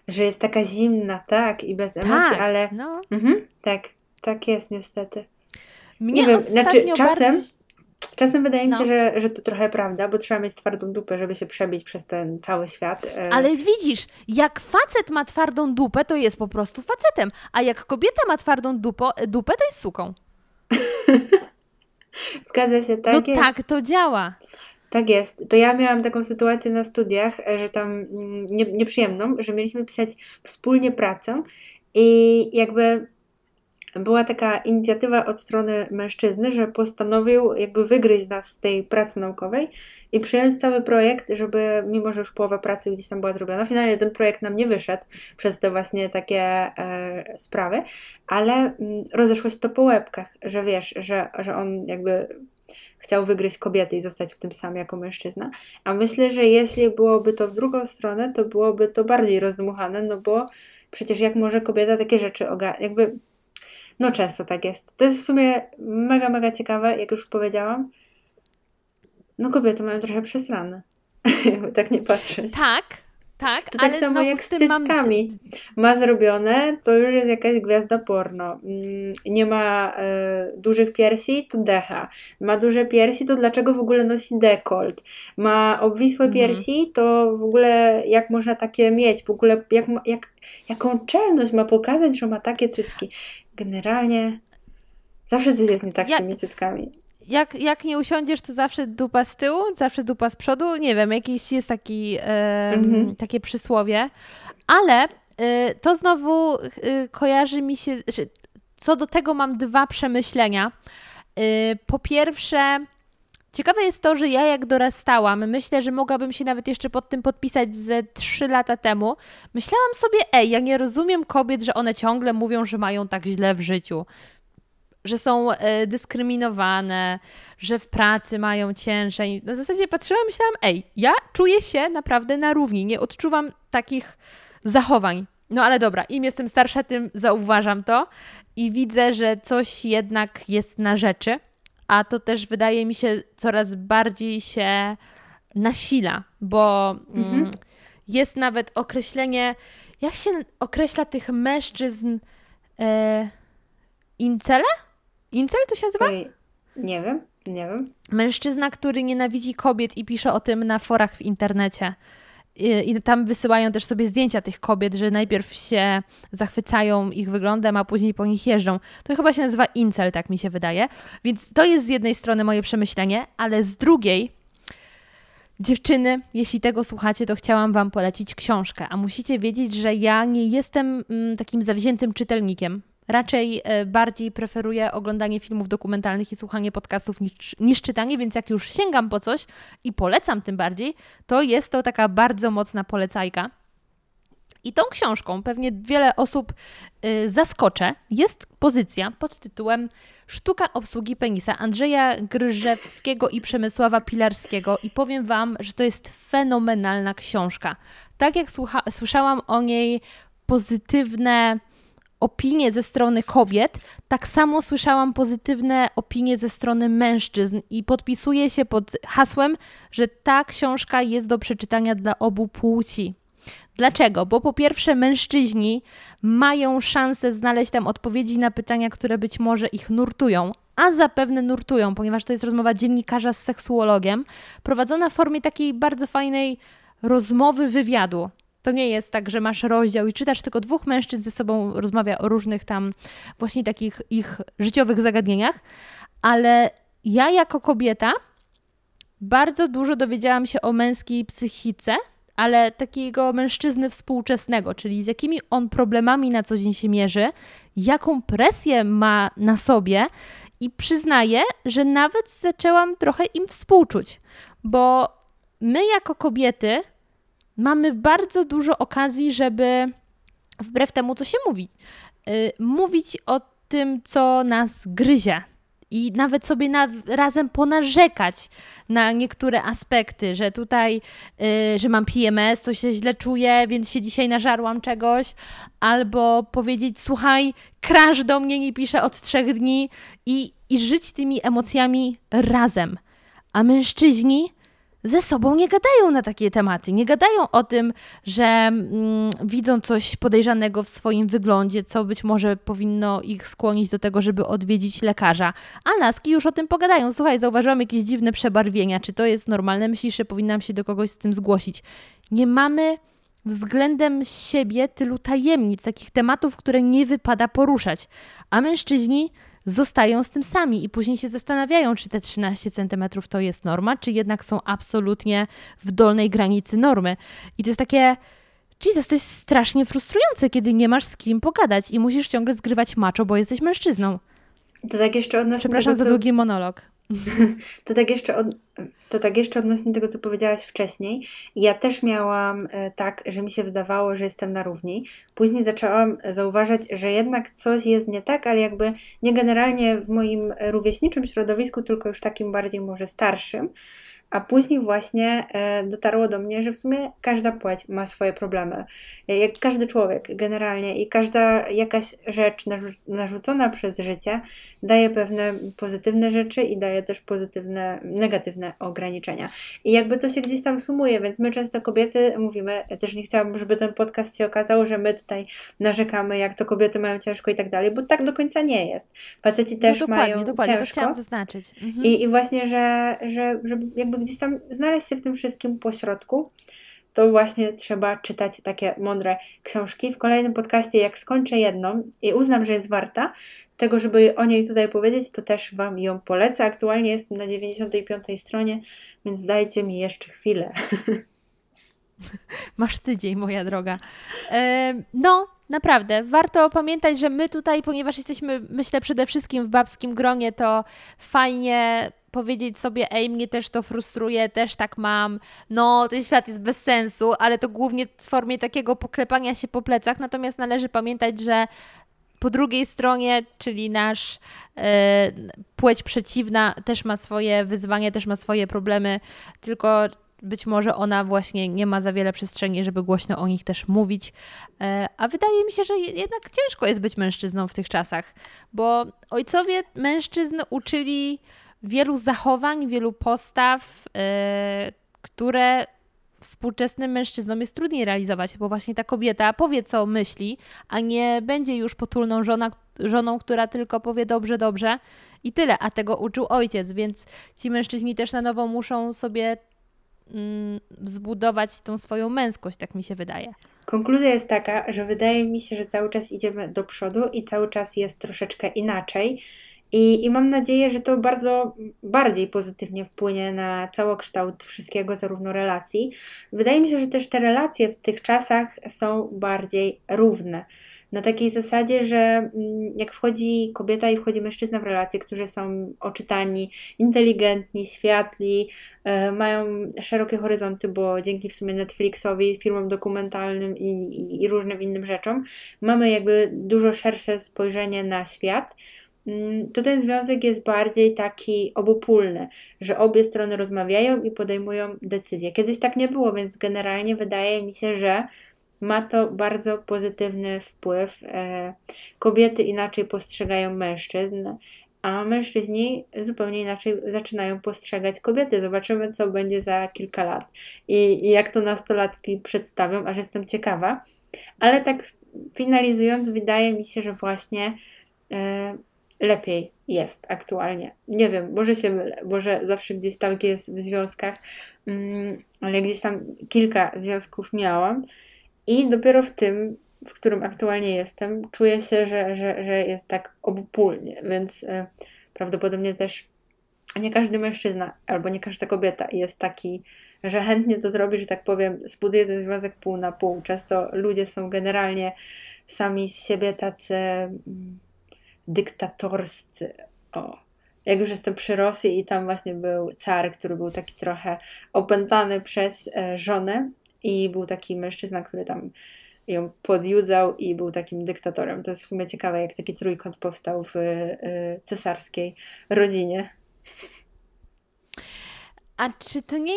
Że jest taka zimna, tak, i bez emocji, tak, ale. No. Mhm, tak, tak jest niestety. Mnie nie wiem, znaczy czasem. Czasem wydaje mi no. się, że, że to trochę prawda, bo trzeba mieć twardą dupę, żeby się przebić przez ten cały świat. E. Ale widzisz, jak facet ma twardą dupę, to jest po prostu facetem, a jak kobieta ma twardą dupo, dupę, to jest suką. Zgadza się, tak No jest. tak to działa. Tak jest. To ja miałam taką sytuację na studiach, e, że tam mm, nie, nieprzyjemną, że mieliśmy pisać wspólnie pracę i jakby była taka inicjatywa od strony mężczyzny, że postanowił jakby wygryźć nas z tej pracy naukowej i przyjąć cały projekt, żeby, mimo że już połowa pracy gdzieś tam była zrobiona, finalnie ten projekt nam nie wyszedł przez te właśnie takie e, sprawy, ale m, mm, rozeszło się to po łebkach, że wiesz, że, że on jakby chciał wygryźć kobiety i zostać w tym samym jako mężczyzna. A myślę, że jeśli byłoby to w drugą stronę, to byłoby to bardziej rozdmuchane, no bo przecież jak może kobieta takie rzeczy ogarniać, jakby no często tak jest. To jest w sumie mega, mega ciekawe, jak już powiedziałam. No kobiety mają trochę przesrane. Jakby tak nie patrzeć. Tak, tak, to tak samo jak z, z cyckami. Mam... Ma zrobione, to już jest jakaś gwiazda porno. Mm, nie ma e, dużych piersi, to decha. Ma duże piersi, to dlaczego w ogóle nosi dekolt? Ma obwisłe mhm. piersi, to w ogóle jak można takie mieć? W ogóle jak, jak, jaką czelność ma pokazać, że ma takie cycki? Generalnie zawsze coś jest nie tak z tymi cyckami. Jak, jak nie usiądziesz, to zawsze dupa z tyłu, zawsze dupa z przodu. Nie wiem, jakiś jest taki, e, mhm. takie przysłowie. Ale e, to znowu e, kojarzy mi się, że co do tego mam dwa przemyślenia. E, po pierwsze, Ciekawe jest to, że ja jak dorastałam, myślę, że mogłabym się nawet jeszcze pod tym podpisać ze trzy lata temu. Myślałam sobie, ej, ja nie rozumiem kobiet, że one ciągle mówią, że mają tak źle w życiu. Że są e, dyskryminowane, że w pracy mają ciężej. Na zasadzie patrzyłam i myślałam, ej, ja czuję się naprawdę na równi, nie odczuwam takich zachowań. No ale dobra, im jestem starsza, tym zauważam to i widzę, że coś jednak jest na rzeczy a to też wydaje mi się coraz bardziej się nasila, bo mm, mhm. jest nawet określenie, jak się określa tych mężczyzn e, incele? Incel to się nazywa? Oj, nie wiem, nie wiem. Mężczyzna, który nienawidzi kobiet i pisze o tym na forach w internecie. I tam wysyłają też sobie zdjęcia tych kobiet, że najpierw się zachwycają ich wyglądem, a później po nich jeżdżą. To chyba się nazywa incel, tak mi się wydaje. Więc to jest z jednej strony moje przemyślenie, ale z drugiej, dziewczyny, jeśli tego słuchacie, to chciałam Wam polecić książkę. A musicie wiedzieć, że ja nie jestem mm, takim zawziętym czytelnikiem. Raczej e, bardziej preferuję oglądanie filmów dokumentalnych i słuchanie podcastów niż, niż czytanie, więc jak już sięgam po coś i polecam tym bardziej, to jest to taka bardzo mocna polecajka. I tą książką pewnie wiele osób y, zaskoczę. Jest pozycja pod tytułem Sztuka obsługi penisa Andrzeja Gryżewskiego i Przemysława Pilarskiego i powiem Wam, że to jest fenomenalna książka. Tak jak słucha- słyszałam o niej pozytywne opinie ze strony kobiet, tak samo słyszałam pozytywne opinie ze strony mężczyzn i podpisuję się pod hasłem, że ta książka jest do przeczytania dla obu płci. Dlaczego? Bo po pierwsze, mężczyźni mają szansę znaleźć tam odpowiedzi na pytania, które być może ich nurtują, a zapewne nurtują, ponieważ to jest rozmowa dziennikarza z seksuologiem, prowadzona w formie takiej bardzo fajnej rozmowy, wywiadu. To nie jest tak, że masz rozdział i czytasz tylko dwóch mężczyzn ze sobą rozmawia o różnych tam właśnie takich ich życiowych zagadnieniach, ale ja jako kobieta bardzo dużo dowiedziałam się o męskiej psychice, ale takiego mężczyzny współczesnego, czyli z jakimi on problemami na co dzień się mierzy, jaką presję ma na sobie i przyznaję, że nawet zaczęłam trochę im współczuć, bo my jako kobiety mamy bardzo dużo okazji, żeby wbrew temu, co się mówi, yy, mówić o tym, co nas gryzie, i nawet sobie na, razem ponarzekać na niektóre aspekty, że tutaj, yy, że mam PMS, to się źle czuję, więc się dzisiaj nażarłam czegoś, albo powiedzieć, słuchaj, crash do mnie nie pisze od trzech dni i, i żyć tymi emocjami razem. A mężczyźni ze sobą nie gadają na takie tematy. Nie gadają o tym, że mm, widzą coś podejrzanego w swoim wyglądzie, co być może powinno ich skłonić do tego, żeby odwiedzić lekarza. A laski już o tym pogadają. Słuchaj, zauważyłam jakieś dziwne przebarwienia. Czy to jest normalne? Myślisz, że powinnam się do kogoś z tym zgłosić? Nie mamy względem siebie tylu tajemnic, takich tematów, które nie wypada poruszać. A mężczyźni zostają z tym sami i później się zastanawiają, czy te 13 cm to jest norma, czy jednak są absolutnie w dolnej granicy normy. I to jest takie. Jesus, to jest strasznie frustrujące, kiedy nie masz z kim pogadać i musisz ciągle zgrywać macho, bo jesteś mężczyzną. To tak jeszcze odnośnie Przepraszam tego, za co... długi monolog. To tak, jeszcze od, to tak jeszcze odnośnie tego, co powiedziałaś wcześniej. Ja też miałam e, tak, że mi się wydawało, że jestem na równi. Później zaczęłam zauważać, że jednak coś jest nie tak, ale jakby nie generalnie w moim rówieśniczym środowisku, tylko już takim bardziej może starszym. A później właśnie e, dotarło do mnie, że w sumie każda płeć ma swoje problemy. E, jak każdy człowiek generalnie i każda jakaś rzecz narzucona przez życie daje pewne pozytywne rzeczy i daje też pozytywne, negatywne ograniczenia. I jakby to się gdzieś tam sumuje, więc my często kobiety mówimy, ja też nie chciałabym, żeby ten podcast się okazał, że my tutaj narzekamy, jak to kobiety mają ciężko i tak dalej, bo tak do końca nie jest. Faceci no też no dokładnie, mają dokładnie, ciężko. To chciałam zaznaczyć. Mhm. I, I właśnie, że, że żeby jakby gdzieś tam znaleźć się w tym wszystkim pośrodku, to właśnie trzeba czytać takie mądre książki. W kolejnym podcaście, jak skończę jedną i uznam, że jest warta tego, żeby o niej tutaj powiedzieć, to też Wam ją polecę. Aktualnie jestem na 95 stronie, więc dajcie mi jeszcze chwilę. Masz tydzień, moja droga. no, naprawdę, warto pamiętać, że my tutaj, ponieważ jesteśmy, myślę, przede wszystkim w babskim gronie, to fajnie powiedzieć sobie, ej, mnie też to frustruje, też tak mam, no, ten świat jest bez sensu, ale to głównie w formie takiego poklepania się po plecach, natomiast należy pamiętać, że po drugiej stronie, czyli nasz e, płeć przeciwna też ma swoje wyzwania, też ma swoje problemy, tylko być może ona właśnie nie ma za wiele przestrzeni, żeby głośno o nich też mówić. E, a wydaje mi się, że jednak ciężko jest być mężczyzną w tych czasach, bo ojcowie mężczyzn uczyli wielu zachowań, wielu postaw, yy, które współczesnym mężczyznom jest trudniej realizować, bo właśnie ta kobieta powie, co myśli, a nie będzie już potulną żona, żoną, która tylko powie dobrze, dobrze i tyle, a tego uczył ojciec, więc ci mężczyźni też na nowo muszą sobie mm, zbudować tą swoją męskość, tak mi się wydaje. Konkluzja jest taka, że wydaje mi się, że cały czas idziemy do przodu i cały czas jest troszeczkę inaczej i, I mam nadzieję, że to bardzo bardziej pozytywnie wpłynie na całokształt wszystkiego, zarówno relacji. Wydaje mi się, że też te relacje w tych czasach są bardziej równe. Na takiej zasadzie, że mm, jak wchodzi kobieta i wchodzi mężczyzna w relacje, którzy są oczytani, inteligentni, światli, e, mają szerokie horyzonty, bo dzięki w sumie Netflixowi, filmom dokumentalnym i, i, różnym innym rzeczom, mamy jakby dużo szersze spojrzenie na świat to ten związek jest bardziej taki obopólny, że obie strony rozmawiają i podejmują decyzje. Kiedyś tak nie było, więc generalnie wydaje mi się, że ma to bardzo pozytywny wpływ. E, kobiety inaczej postrzegają mężczyzn, a mężczyźni zupełnie inaczej zaczynają postrzegać kobiety. Zobaczymy, co będzie za kilka lat i, i jak to nastolatki przedstawią, aż jestem ciekawa. Ale tak finalizując, wydaje mi się, że właśnie. Lepiej jest aktualnie. Nie wiem, może się mylę, może zawsze gdzieś tam jest w związkach, mm, ale gdzieś tam kilka związków miałam i dopiero w tym, w którym aktualnie jestem, czuję się, że, że, że jest tak obopólnie, więc e, prawdopodobnie też nie każdy mężczyzna albo nie każda kobieta jest taki, że chętnie to zrobi, że tak powiem, zbuduje ten związek pół na pół. Często ludzie są generalnie sami z siebie tacy mm, dyktatorscy. O. Jak już jestem przy Rosji i tam właśnie był car, który był taki trochę opętany przez e, żonę i był taki mężczyzna, który tam ją podjudzał i był takim dyktatorem. To jest w sumie ciekawe, jak taki trójkąt powstał w e, cesarskiej rodzinie. A czy to nie.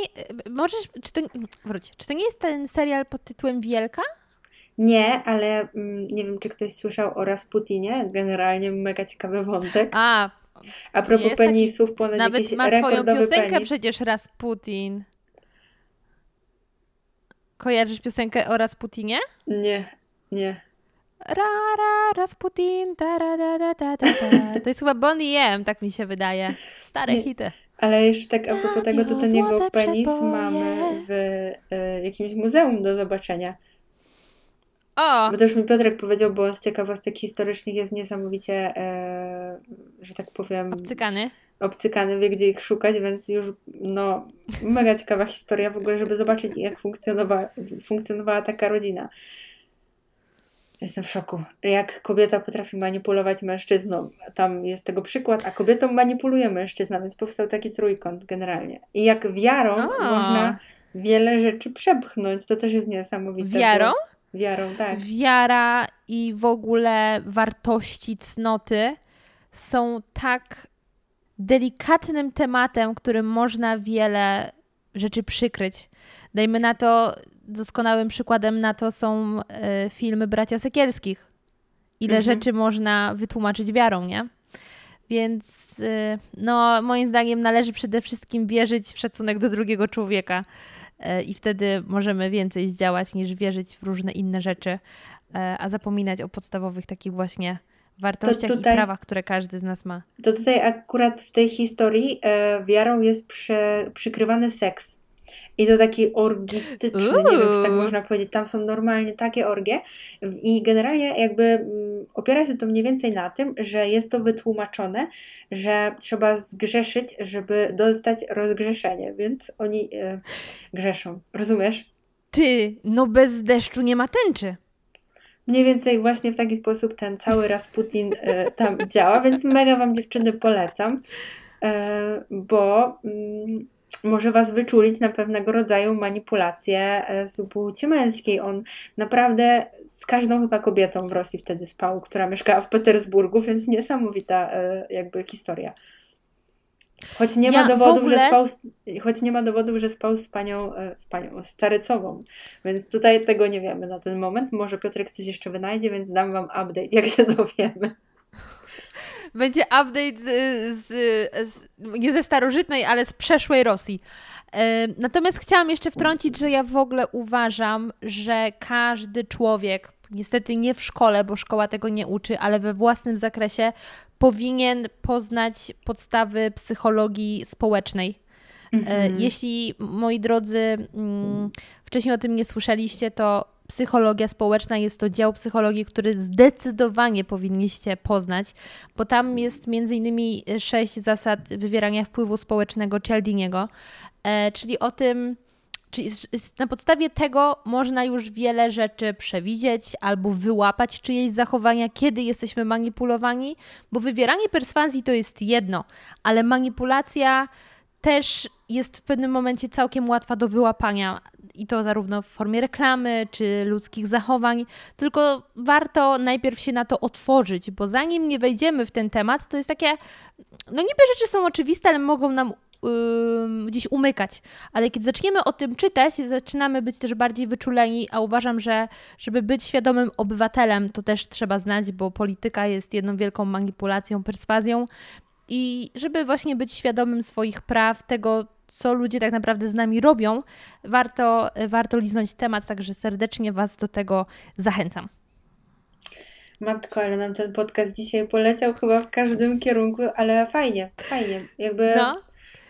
Możesz. Czy to, wróć, czy to nie jest ten serial pod tytułem Wielka? Nie, ale mm, nie wiem, czy ktoś słyszał o Rasputinie. Generalnie mega ciekawy wątek. A. A propos penisów, taki, ponad Nawet jakiś ma swoją piosenkę penis. przecież Rasputin. Kojarzysz piosenkę o Rasputinie? Nie, nie. Ra, ra, Rasputin, ta, ra, da, da, da, da, da. To jest chyba Bon M, tak mi się wydaje. Stare nie. hity. Ale jeszcze tak a propos tego, to ten jego penis przeboje. mamy w y, jakimś muzeum do zobaczenia. O! Bo to już mi Piotrek powiedział, bo z ciekawostek historycznych jest niesamowicie, e, że tak powiem... Obcykany. Obcykany, wie gdzie ich szukać, więc już no mega ciekawa historia w ogóle, żeby zobaczyć jak funkcjonowała, funkcjonowała taka rodzina. Jestem w szoku. Jak kobieta potrafi manipulować mężczyzną. Tam jest tego przykład, a kobietą manipuluje mężczyzna, więc powstał taki trójkąt generalnie. I jak wiarą o. można wiele rzeczy przepchnąć. To też jest niesamowite. Wiarą? Bo... Wiarą, tak. Wiara i w ogóle wartości, cnoty są tak delikatnym tematem, którym można wiele rzeczy przykryć. Dajmy na to, doskonałym przykładem na to są e, filmy bracia Sekielskich. Ile mhm. rzeczy można wytłumaczyć wiarą, nie? Więc e, no, moim zdaniem należy przede wszystkim wierzyć w szacunek do drugiego człowieka. E, I wtedy możemy więcej zdziałać niż wierzyć w różne inne rzeczy, a zapominać o podstawowych takich właśnie wartościach tutaj, i prawach, które każdy z nas ma. To tutaj akurat w tej historii e, wiarą jest przy, przykrywany seks. I to taki orgistyczny, Uuu. nie wiem, czy tak można powiedzieć. Tam są normalnie takie orgie i generalnie jakby mm, opiera się to mniej więcej na tym, że jest to wytłumaczone, że trzeba zgrzeszyć, żeby dostać rozgrzeszenie, więc oni e, grzeszą. Rozumiesz? Ty, no bez deszczu nie ma tęczy. Mniej więcej właśnie w taki sposób ten cały Rasputin e, tam działa, więc mega Wam dziewczyny polecam, e, bo mm, może Was wyczulić na pewnego rodzaju manipulację e, z płci męskiej. On naprawdę z każdą chyba kobietą w Rosji wtedy spał, która mieszkała w Petersburgu, więc niesamowita e, jakby historia. Choć nie, ja ma dowodów, ogóle... że spał, choć nie ma dowodów, że spał z panią, e, z panią, z Carycową. Więc tutaj tego nie wiemy na ten moment. Może Piotrek coś jeszcze wynajdzie, więc dam Wam update, jak się dowiemy. Będzie update z, z, z, nie ze starożytnej, ale z przeszłej Rosji. Natomiast chciałam jeszcze wtrącić, że ja w ogóle uważam, że każdy człowiek, niestety nie w szkole, bo szkoła tego nie uczy, ale we własnym zakresie, powinien poznać podstawy psychologii społecznej. Mhm. Jeśli, moi drodzy, mm, wcześniej o tym nie słyszeliście, to psychologia społeczna jest to dział psychologii, który zdecydowanie powinniście poznać, bo tam jest między innymi sześć zasad wywierania wpływu społecznego Cialdiniego, e, czyli o tym, czyli na podstawie tego można już wiele rzeczy przewidzieć albo wyłapać czyjeś zachowania, kiedy jesteśmy manipulowani, bo wywieranie perswazji to jest jedno, ale manipulacja też jest w pewnym momencie całkiem łatwa do wyłapania i to zarówno w formie reklamy czy ludzkich zachowań, tylko warto najpierw się na to otworzyć, bo zanim nie wejdziemy w ten temat, to jest takie, no niby rzeczy są oczywiste, ale mogą nam yy, gdzieś umykać. Ale kiedy zaczniemy o tym czytać, zaczynamy być też bardziej wyczuleni, a uważam, że żeby być świadomym obywatelem, to też trzeba znać, bo polityka jest jedną wielką manipulacją, perswazją. I żeby właśnie być świadomym swoich praw, tego, co ludzie tak naprawdę z nami robią, warto, warto liznąć temat, także serdecznie Was do tego zachęcam. Matko, ale nam ten podcast dzisiaj poleciał chyba w każdym kierunku, ale fajnie, fajnie. Jakby, no.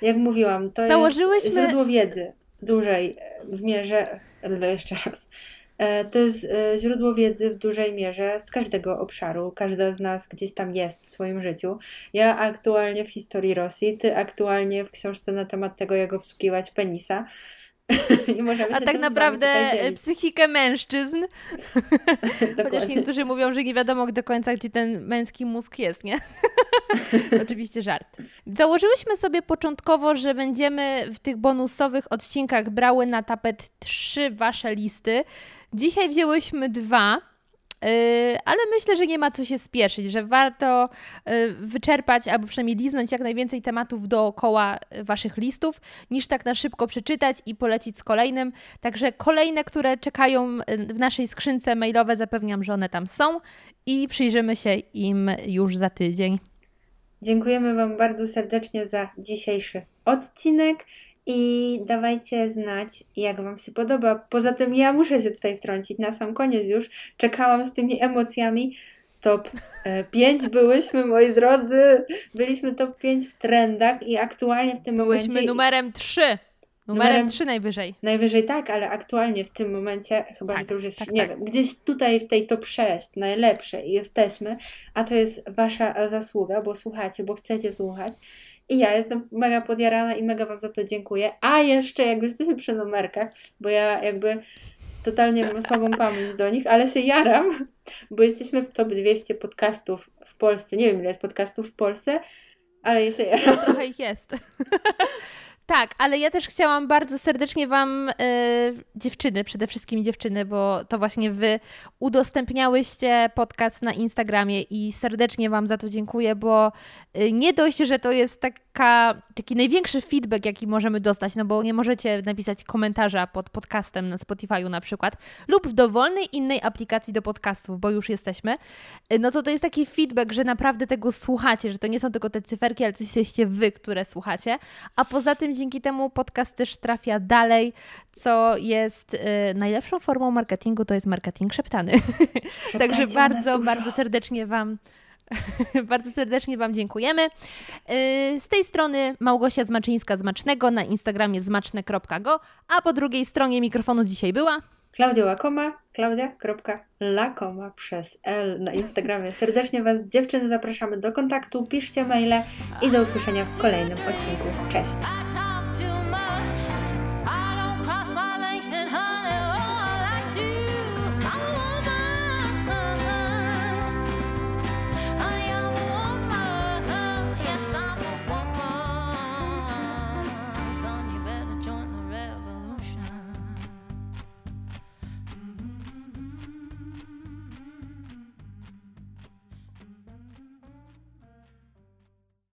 jak mówiłam, to Założyłyśmy... jest źródło wiedzy dużej w mierze, jeszcze raz, to jest e, źródło wiedzy w dużej mierze z każdego obszaru. Każda z nas gdzieś tam jest w swoim życiu. Ja aktualnie w historii Rosji, ty aktualnie w książce na temat tego, jak obsługiwać penisa. A tak naprawdę psychikę mężczyzn. Chociaż niektórzy mówią, że nie wiadomo do końca, gdzie ten męski mózg jest, nie? Oczywiście żart. Założyłyśmy sobie początkowo, że będziemy w tych bonusowych odcinkach brały na tapet trzy wasze listy. Dzisiaj wzięłyśmy dwa. Y, ale myślę, że nie ma co się spieszyć, że warto y, wyczerpać albo przynajmniej liznąć jak najwięcej tematów dookoła Waszych listów, niż tak na szybko przeczytać i polecić z kolejnym. Także kolejne, które czekają y, w naszej skrzynce mailowe, zapewniam, że one tam są i przyjrzymy się im już za tydzień. Dziękujemy Wam bardzo serdecznie za dzisiejszy odcinek i dawajcie znać, jak Wam się podoba. Poza tym ja muszę się tutaj wtrącić na sam koniec już. Czekałam z tymi emocjami. Top 5 e, byłyśmy, moi drodzy. Byliśmy top 5 w trendach i aktualnie w tym byłyśmy momencie... Byłyśmy numerem 3. Numerem, numerem 3 najwyżej. Najwyżej tak, ale aktualnie w tym momencie, chyba tak, to już jest, tak, nie tak. wiem, gdzieś tutaj w tej top 6 najlepsze jesteśmy, a to jest Wasza zasługa, bo słuchacie, bo chcecie słuchać. I ja jestem mega podjarana i mega Wam za to dziękuję. A jeszcze, jak już jesteśmy przy numerkach, bo ja jakby totalnie mam słabą pamięć do nich, ale się jaram, bo jesteśmy w top 200 podcastów w Polsce. Nie wiem, ile jest podcastów w Polsce, ale się jaram. No, trochę ich jest. Tak, ale ja też chciałam bardzo serdecznie Wam, e, dziewczyny, przede wszystkim dziewczyny, bo to właśnie Wy udostępniałyście podcast na Instagramie i serdecznie Wam za to dziękuję, bo e, nie dość, że to jest taka, taki największy feedback, jaki możemy dostać, no bo nie możecie napisać komentarza pod podcastem na Spotify'u na przykład, lub w dowolnej innej aplikacji do podcastów, bo już jesteśmy, e, no to to jest taki feedback, że naprawdę tego słuchacie, że to nie są tylko te cyferki, ale coś jesteście Wy, które słuchacie, a poza tym dzięki temu podcast też trafia dalej, co jest y, najlepszą formą marketingu, to jest marketing szeptany. Także bardzo, bardzo serdecznie Wam bardzo serdecznie Wam dziękujemy. Y, z tej strony Małgosia Zmaczyńska Zmacznego na Instagramie zmaczne.go, a po drugiej stronie mikrofonu dzisiaj była Klaudia Łakoma, klaudia.lakoma przez L na Instagramie. Serdecznie Was dziewczyny zapraszamy do kontaktu, piszcie maile i do usłyszenia w kolejnym odcinku. Cześć!